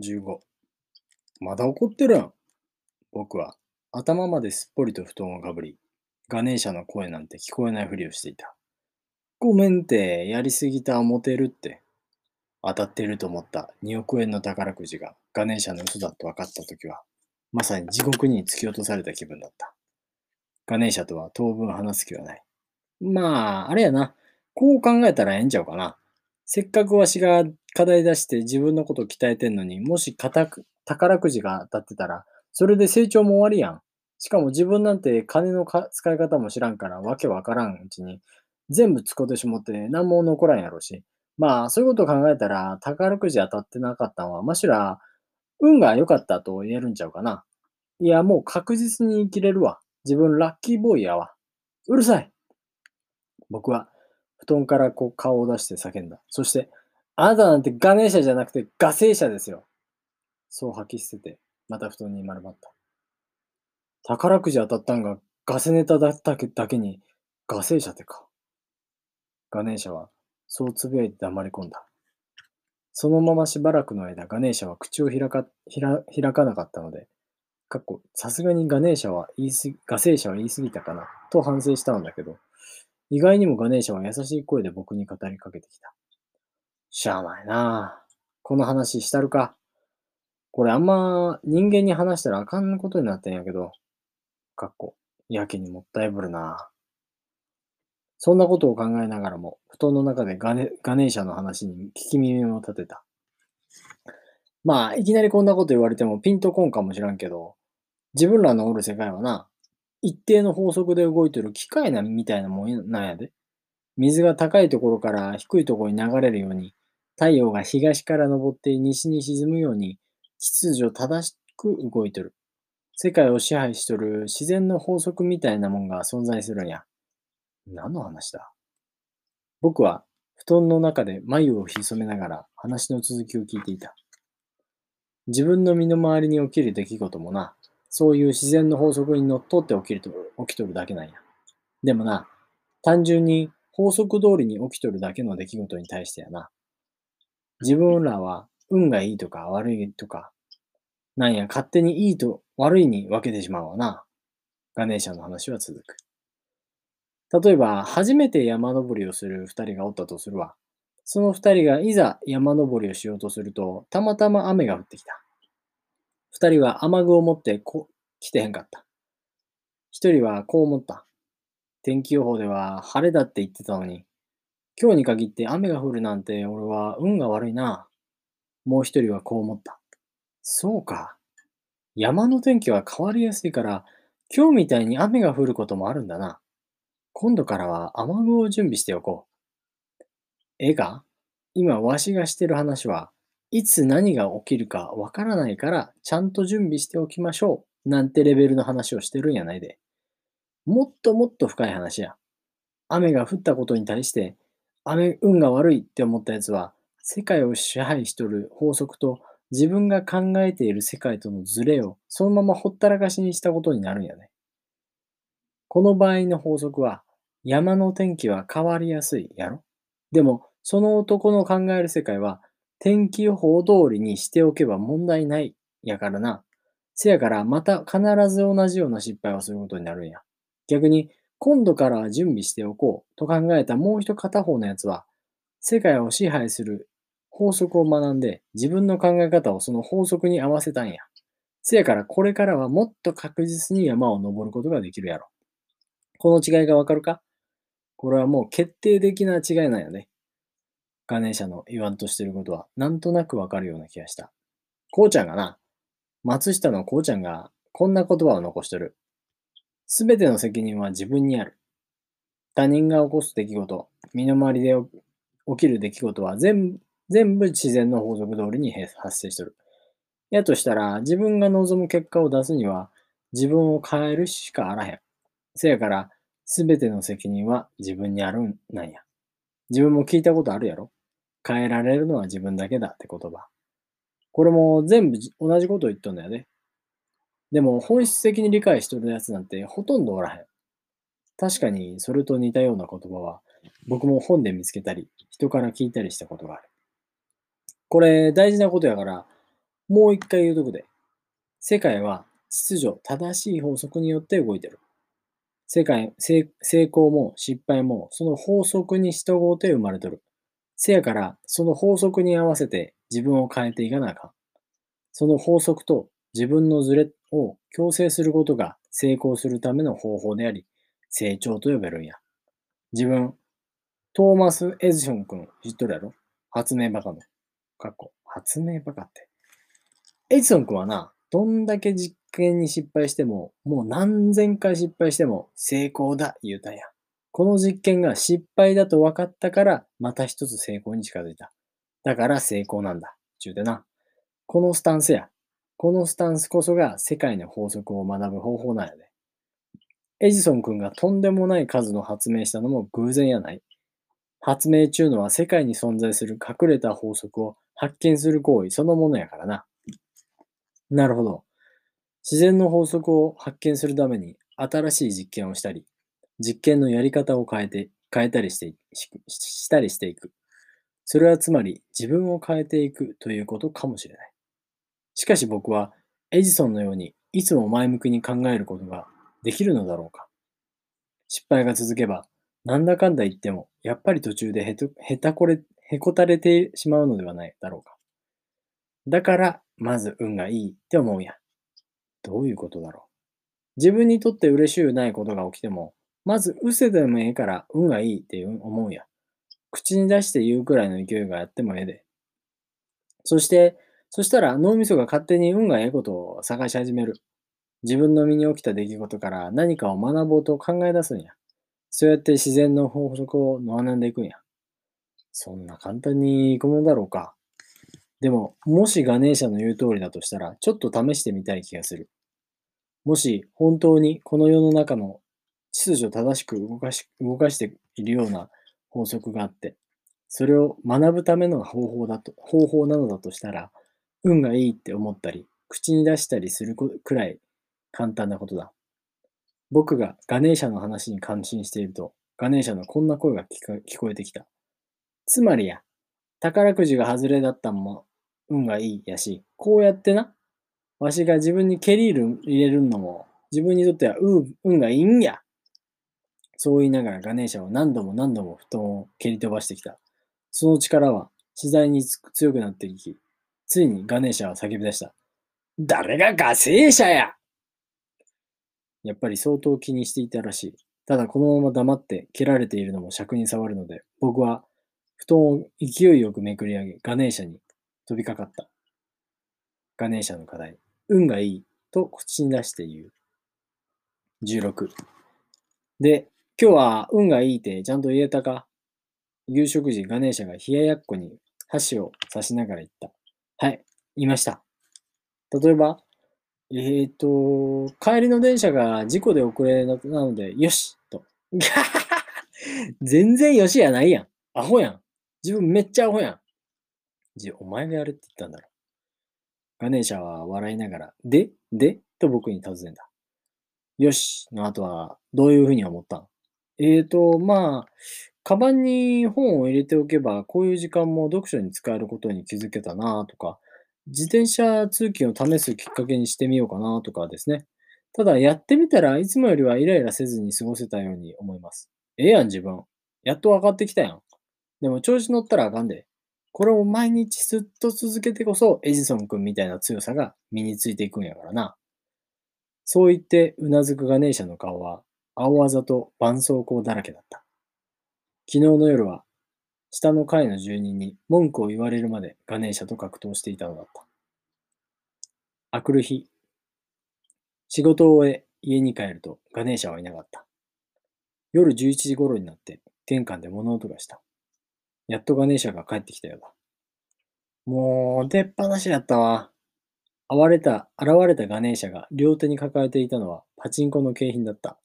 15。まだ怒ってるん？僕は頭まですっぽりと布団をかぶり、ガネーシャの声なんて聞こえないふりをしていた。ごめんて、やりすぎた思てるって。当たってると思った2億円の宝くじがガネーシャの嘘だと分かったときは、まさに地獄に突き落とされた気分だった。ガネーシャとは当分話す気はない。まあ、あれやな。こう考えたらええんちゃうかな。せっかくわしが課題出して自分のこと鍛えてんのに、もし宝くじが当たってたら、それで成長も終わりやん。しかも自分なんて金の使い方も知らんからわけわからんうちに全部使ってしもって何も残らんやろし。まあそういうことを考えたら宝くじ当たってなかったのはましら運が良かったと言えるんちゃうかな。いやもう確実に生きれるわ。自分ラッキーボーイやわ。うるさい僕は布団からこう顔を出して叫んだ。そして、あなたなんてガネーシャじゃなくてガセーシャですよ。そう吐き捨てて、また布団に丸まった。宝くじ当たったんがガセネタだっただけに、ガセーシャってか。ガネーシャは、そうつぶやいて黙り込んだ。そのまましばらくの間、ガネーシャは口を開か開かなかったので、かっこ、さすがにガネーシャは言いすぎ、ガセーシャは言い過ぎたかな、と反省したんだけど、意外にもガネーシャは優しい声で僕に語りかけてきた。しゃあないなこの話したるか。これあんま人間に話したらあかんことになってんやけど、かっこ、やけにもったいぶるなそんなことを考えながらも、布団の中でガネガネーシャの話に聞き耳を立てた。まあ、いきなりこんなこと言われてもピンとこんかもしらんけど、自分らのおる世界はな、一定の法則で動いてる機械なみたいなもんなんやで。水が高いところから低いところに流れるように、太陽が東から昇って西に沈むように、秩序正しく動いてる。世界を支配しとる自然の法則みたいなもんが存在するんや。何の話だ？僕は布団の中で眉を潜めながら話の続きを聞いていた。自分の身の回りに起きる出来事もな、そういう自然の法則にのっとって起きると起きとるだけなんや。でもな、単純に法則通りに起きとるだけの出来事に対してやな。自分らは運がいいとか悪いとか、なんや勝手にいいと悪いに分けてしまうわな。ガネーシャの話は続く。例えば、初めて山登りをする二人がおったとするわ。その二人がいざ山登りをしようとすると、たまたま雨が降ってきた。二人は雨具を持ってこ来てへんかった。一人はこう思った。天気予報では晴れだって言ってたのに、今日に限って雨が降るなんて俺は運が悪いな。もう一人はこう思った。そうか。山の天気は変わりやすいから、今日みたいに雨が降ることもあるんだな。今度からは雨具を準備しておこう。えが今わしがしてる話はいつ何が起きるかわからないから、ちゃんと準備しておきましょう。なんてレベルの話をしてるんやないで。もっともっと深い話や。雨が降ったことに対して、雨、運が悪いって思ったやつは、世界を支配しとる法則と自分が考えている世界とのズレをそのままほったらかしにしたことになるんやね。この場合の法則は、山の天気は変わりやすいやろでも、その男の考える世界は、天気予報通りにしておけば問題ないやからな。せやからまた必ず同じような失敗をすることになるんや。逆に今度からは準備しておこうと考えたもう一片方のやつは世界を支配する法則を学んで自分の考え方をその法則に合わせたんや。せやからこれからはもっと確実に山を登ることができるやろ。この違いがわかるか？これはもう決定的な違いなんやね。ガネーシャの言わんとしてることは、なんとなくわかるような気がした。こうちゃんがな、松下のこうちゃんがこんな言葉を残してる。すべての責任は自分にある。他人が起こす出来事、身の回りで起きる出来事は全部自然の法則通りに発生してる。やとしたら、自分が望む結果を出すには、自分を変えるしかあらへん。せやから、すべての責任は自分にあるんなんや。自分も聞いたことあるやろ変えられるのは自分だけだって言葉。これも全部同じことを言っとんだよね。でも本質的に理解しとるやつなんてほとんどおらへん。確かにそれと似たような言葉は僕も本で見つけたり人から聞いたりしたことがある。これ大事なことやからもう一回言うとくで。世界は秩序、正しい法則によって動いてる。世界、成功も失敗もその法則に従うて生まれとる。せやから、その法則に合わせて自分を変えていかなあかん。その法則と自分のズレを強制することが成功するための方法であり、成長と呼べるんや。自分、トーマス・エジソン君知っとるやろ？発明バカの。かっこ、発明バカって。エジソン君はな、どんだけ実験に失敗しても、もう何千回失敗しても成功だ言うたんや。この実験が失敗だと分かったから、また一つ成功に近づいた。だから成功なんだ。ちゅうてな。このスタンスや。このスタンスこそが世界の法則を学ぶ方法なんやで。エジソン君がとんでもない数の発明したのも偶然やない。発明中のは世界に存在する隠れた法則を発見する行為そのものやからな。なるほど。自然の法則を発見するために新しい実験をしたり、実験のやり方を変えて、変えたりしてしたりしていく。それはつまり自分を変えていくということかもしれない。しかし僕はエジソンのようにいつも前向きに考えることができるのだろうか。失敗が続けば、なんだかんだ言っても、やっぱり途中でへとへたこれ、へこたれてしまうのではないだろうか。だから、まず運がいいって思うや。どういうことだろう。自分にとって嬉しゅうないことが起きても、まずうせでもええから運がいいって思うや。口に出して言うくらいの勢いがやってもええで。そして、そしたら脳みそが勝手に運がええことを探し始める。自分の身に起きた出来事から何かを学ぼうと考え出すんや。そうやって自然の法則を学んでいくんや。そんな簡単にいくものだろうか。でも、もしガネーシャの言う通りだとしたら、ちょっと試してみたい気がする。もし本当にこの世の中の秩序正しく動かし動かしているような法則があって、それを学ぶための方法だと、方法なのだとしたら、運がいいって思ったり、口に出したりするくらい簡単なことだ。僕がガネーシャの話に感心していると、ガネーシャのこんな声が聞こえてきた。つまりや、宝くじが外れだったんも運がいいやし、こうやってな、わしが自分に蹴り入れるのも、自分にとっては運がいいんや。そう言いながらガネーシャは何度も何度も布団を蹴り飛ばしてきた。その力は次第に強くなっていき、ついにガネーシャは叫び出した。誰がガセーシャややっぱり相当気にしていたらしい。ただこのまま黙って蹴られているのも尺に触るので、僕は布団を勢いよくめくり上げ、ガネーシャに飛びかかった。ガネーシャの課題。運がいいと口に出して言う。16。で、今日は運がいいってちゃんと言えたか？夕食時、ガネーシャが冷ややっこに箸を刺しながら言った。はい、言いました。例えば、えっ、ー、と、帰りの電車が事故で遅れなので、よしと。全然よしやないやん。アホやん。自分めっちゃアホやん。じお前がやれって言ったんだろ。ガネーシャは笑いながら、でで？と僕に尋ねた。よしの後は、どういうふうに思ったん？えーと、まあ、カバンに本を入れておけば、こういう時間も読書に使えることに気づけたなとか、自転車通勤を試すきっかけにしてみようかなとかですね。ただ、やってみたらいつもよりはイライラせずに過ごせたように思います。ええやん、自分。やっと分かってきたやん。でも調子乗ったらあかんで。これを毎日ずっと続けてこそ、エジソン君みたいな強さが身についていくんやからな。そう言ってうなずくガネーシャの顔は、青あざと絆創膏だらけだった。昨日の夜は、下の階の住人に文句を言われるまでガネーシャと格闘していたのだった。あくる日、仕事を終え家に帰るとガネーシャはいなかった。夜11時頃になって玄関で物音がした。やっとガネーシャが帰ってきたようだ。もう、出っ放しやったわ。現れた、現れたガネーシャが両手に抱えていたのはパチンコの景品だった。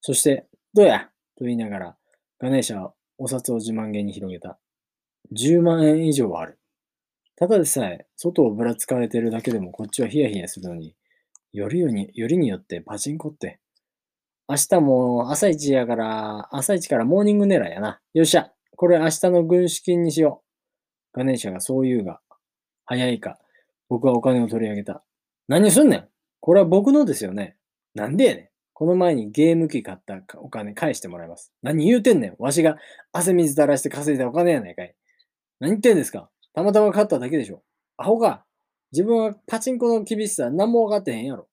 そして、どうや？と言いながら、ガネーシャはお札を自慢げに広げた。10万円以上はある。ただでさえ、外をぶらつかれてるだけでもこっちはヒヤヒヤするのに、よりよによりによってパチンコって。明日も朝一やから、朝一からモーニング狙いやな。よっしゃ。これ明日の軍資金にしよう。ガネーシャがそう言うが、早いか、僕はお金を取り上げた。何すんねんこれは僕のですよね。なんでやねん。この前にゲーム機買ったお金返してもらいます。何言うてんねん。わしが汗水垂らして稼いだお金やないかい。何言ってんですかたまたま買っただけでしょ。アホか。自分はパチンコの厳しさ何も分かってへんやろ。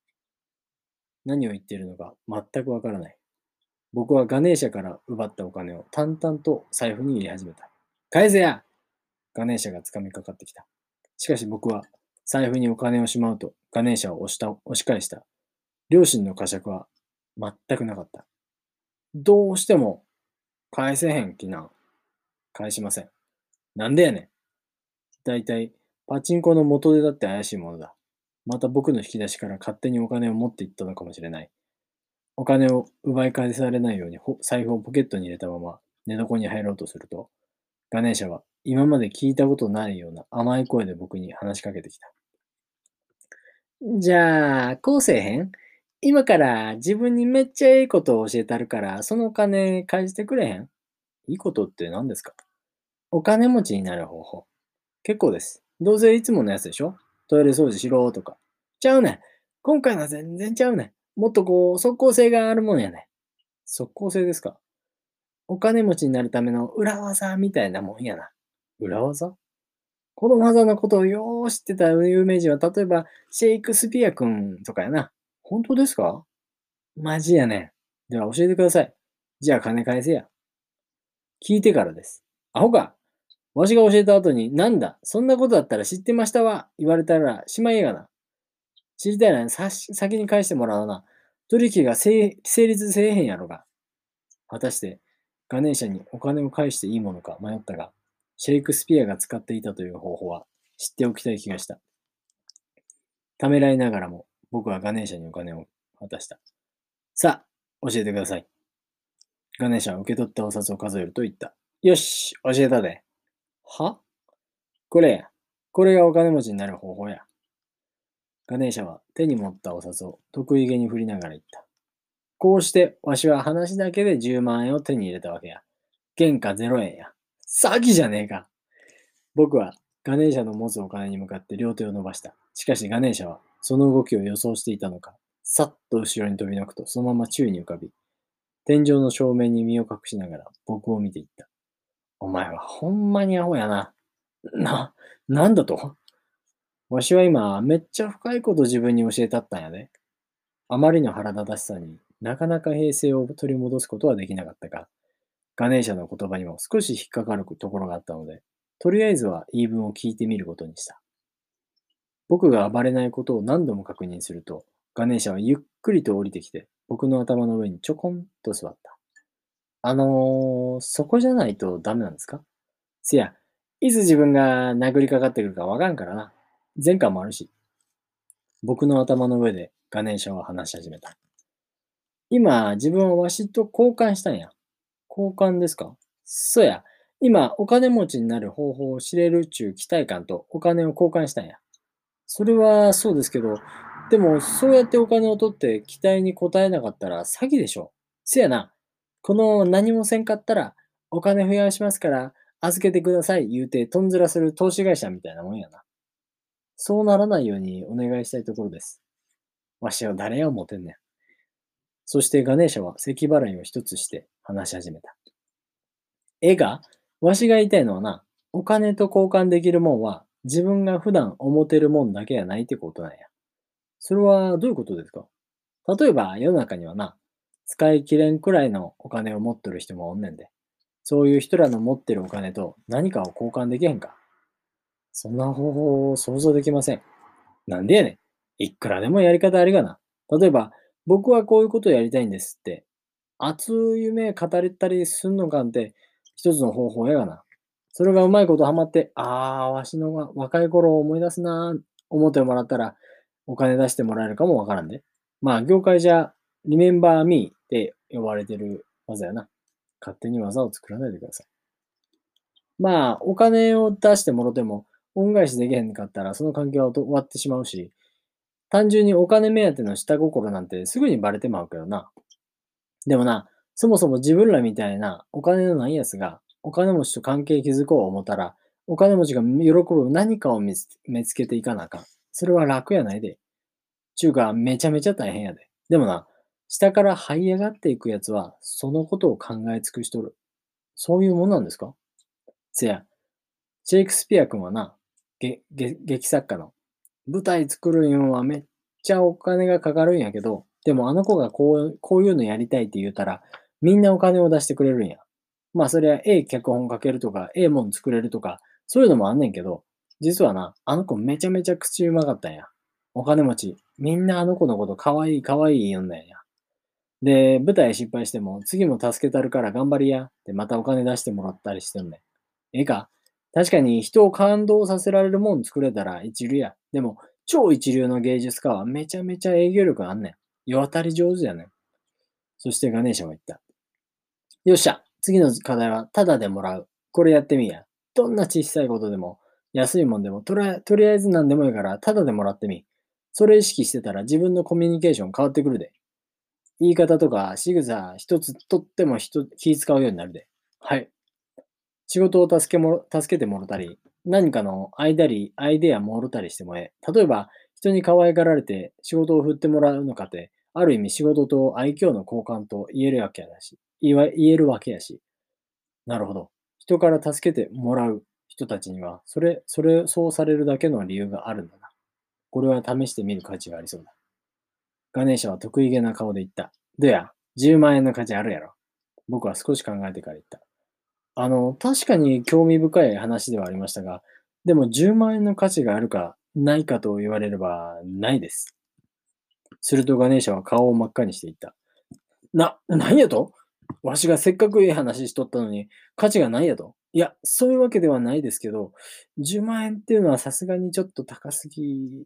何を言ってるのか全くわからない。僕はガネーシャから奪ったお金を淡々と財布に入れ始めた。返せやガネーシャが掴みかかってきた。しかし僕は財布にお金をしまうとガネーシャを押した押し返した。両親の呵責は全くなかった。どうしても返せへん気な。返しません。なんでやねん。だいたいパチンコの元でだって怪しいものだ。また僕の引き出しから勝手にお金を持っていったのかもしれない。お金を奪い返されないように財布をポケットに入れたまま寝床に入ろうとすると、ガネーシャは今まで聞いたことないような甘い声で僕に話しかけてきた。じゃあ、こうせえへん？今から自分にめっちゃいいことを教えたるから、そのお金返してくれへん？いいことって何ですか？お金持ちになる方法。結構です。どうせいつものやつでしょ？トイレ掃除しろとか。ちゃうねん。今回は全然ちゃうねん。もっとこう、即効性があるもんやねん。即効性ですか？お金持ちになるための裏技みたいなもんやな。裏技？この技のことをよー知ってた有名人は、例えば、シェイクスピア君とかやな。本当ですか？マジやね。では教えてください。じゃあ金返せや。聞いてからです。アホか。わしが教えた後に、なんだ、そんなことだったら知ってましたわ。言われたらしまいやがな。知りたいなさ先に返してもらうな。取引が成立せえへんやろが。果たして、ガネーシャにお金を返していいものか迷ったが、シェイクスピアが使っていたという方法は知っておきたい気がした。ためらいながらも僕はガネーシャにお金を渡した。さあ、教えてください。ガネーシャは受け取ったお札を数えると言った。よし、教えたで。は？これや。これがお金持ちになる方法や。ガネーシャは手に持ったお札を得意げに振りながら言った。こうしてわしは話だけで10万円を手に入れたわけや。原価0円や。詐欺じゃねえか。僕はガネーシャの持つお金に向かって両手を伸ばした。しかしガネーシャはその動きを予想していたのか、さっと後ろに飛び抜くとそのまま宙に浮かび、天井の正面に身を隠しながら僕を見ていった。お前はほんまにアホやな。な、なんだと？わしは今、めっちゃ深いこと自分に教えたったんやで。あまりの腹立たしさになかなか平静を取り戻すことはできなかったが、ガネーシャの言葉にも少し引っかかるところがあったので、とりあえずは言い分を聞いてみることにした。僕が暴れないことを何度も確認すると、ガネーシャはゆっくりと降りてきて、僕の頭の上にちょこんと座った。あのー、そこじゃないとダメなんですか？せや、いつ自分が殴りかかってくるかわかんからな。前科もあるし。僕の頭の上でガネーシャは話し始めた。今、自分はわしと交換したんや。交換ですか？そや。今、お金持ちになる方法を知れるっちゅう期待感とお金を交換したんや。それはそうですけど、でも、そうやってお金を取って期待に応えなかったら詐欺でしょ。せやな。この何もせんかったら、お金増やしますから、預けてください言うて、とんずらする投資会社みたいなもんやな。そうならないようにお願いしたいところです。わしは誰や思てんねん。そしてガネーシャは咳払いを一つして話し始めた。絵がわしが言いたいのはな、お金と交換できるもんは自分が普段思ってるもんだけやないってことなんや。それはどういうことですか？例えば世の中にはな、使い切れんくらいのお金を持ってる人もおんねんで。そういう人らの持ってるお金と何かを交換できへんかそんな方法を想像できません。なんでやねん。いくらでもやり方ありがな。例えば、僕はこういうことやりたいんですって。熱い夢語れたりすんのかんって一つの方法やがな。それがうまいことハマって、ああ、わしの若い頃を思い出すな思ってもらったら、お金出してもらえるかもわからんで。まあ、業界じゃ、リメンバーミーって呼ばれてる技やな。勝手に技を作らないでください。まあ、お金を出してもろても、恩返しできへんかったら、その関係は終わってしまうし、単純にお金目当ての下心なんてすぐにバレてまうけどな。でもな、そもそも自分らみたいなお金のない奴がお金持ちと関係築こう思ったら、お金持ちが喜ぶ何かを見つけていかなあかん。それは楽やないで。ちゅうか、めちゃめちゃ大変やで。でもな、下から這い上がっていくやつは、そのことを考え尽くしとる。そういうもんなんですか？せや、シェイクスピア君はな、げげ劇作家の。舞台作るんはめっちゃお金がかかるんやけど、でもあの子がこうこういうのやりたいって言うたら、みんなお金を出してくれるんや。まあそれは A 脚本書けるとか、A もん作れるとか、そういうのもあんねんけど、実はな、あの子めちゃめちゃ口うまかったんや。お金持ち。みんなあの子のことかわいいかわい言うんだよや。で、舞台失敗しても、次も助けたるから頑張りや。ってまたお金出してもらったりしてんねん。ええか確かに人を感動させられるもん作れたら一流や。でも、超一流の芸術家はめちゃめちゃ営業力あんねん。世渡り上手やねん。そしてガネーシャは言った。よっしゃ次の課題はタダでもらう。これやってみや。どんな小さいことでも、安いもんでも、とりあえず何でもいいから、タダでもらってみ。それ意識してたら自分のコミュニケーション変わってくるで。言い方とか仕草一つとっても人気使うようになるで。はい。仕事を助けも助けてもろたり、何かの間り、アイデアもろたりしてもええ。例えば、人に可愛がられて仕事を振ってもらうのかって、ある意味仕事と愛嬌の交換と言えるわけやだし、言えるわけやし。なるほど。人から助けてもらう人たちには、それ、それ、そうされるだけの理由があるんだな。これは試してみる価値がありそうだ。ガネーシャは得意げな顔で言った。どや、10万円の価値あるやろ。僕は少し考えてから言った。あの、確かに興味深い話ではありましたが、でも10万円の価値があるかないかと言われればないです。するとガネーシャは顔を真っ赤にしていった。な、何やと？わしがせっかくいい話しとったのに価値がないやといや、そういうわけではないですけど、10万円っていうのはさすがにちょっと高すぎ。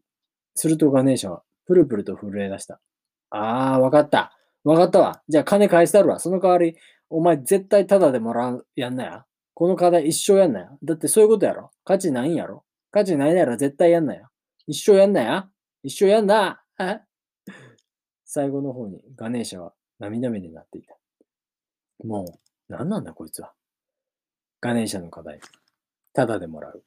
するとガネーシャはプルプルと震え出した。ああ、わかった。わかったわ。じゃあ金返したるわ。その代わり、お前絶対タダでもらう、やんなや。この課題一生やんなや。だってそういうことやろ。価値ないんやろ。価値ないなら絶対やんなや。一生やんなや。一生やんな。最後の方にガネーシャは涙目になっていた。もう、何なんだこいつは。ガネーシャの課題。タダでもらう。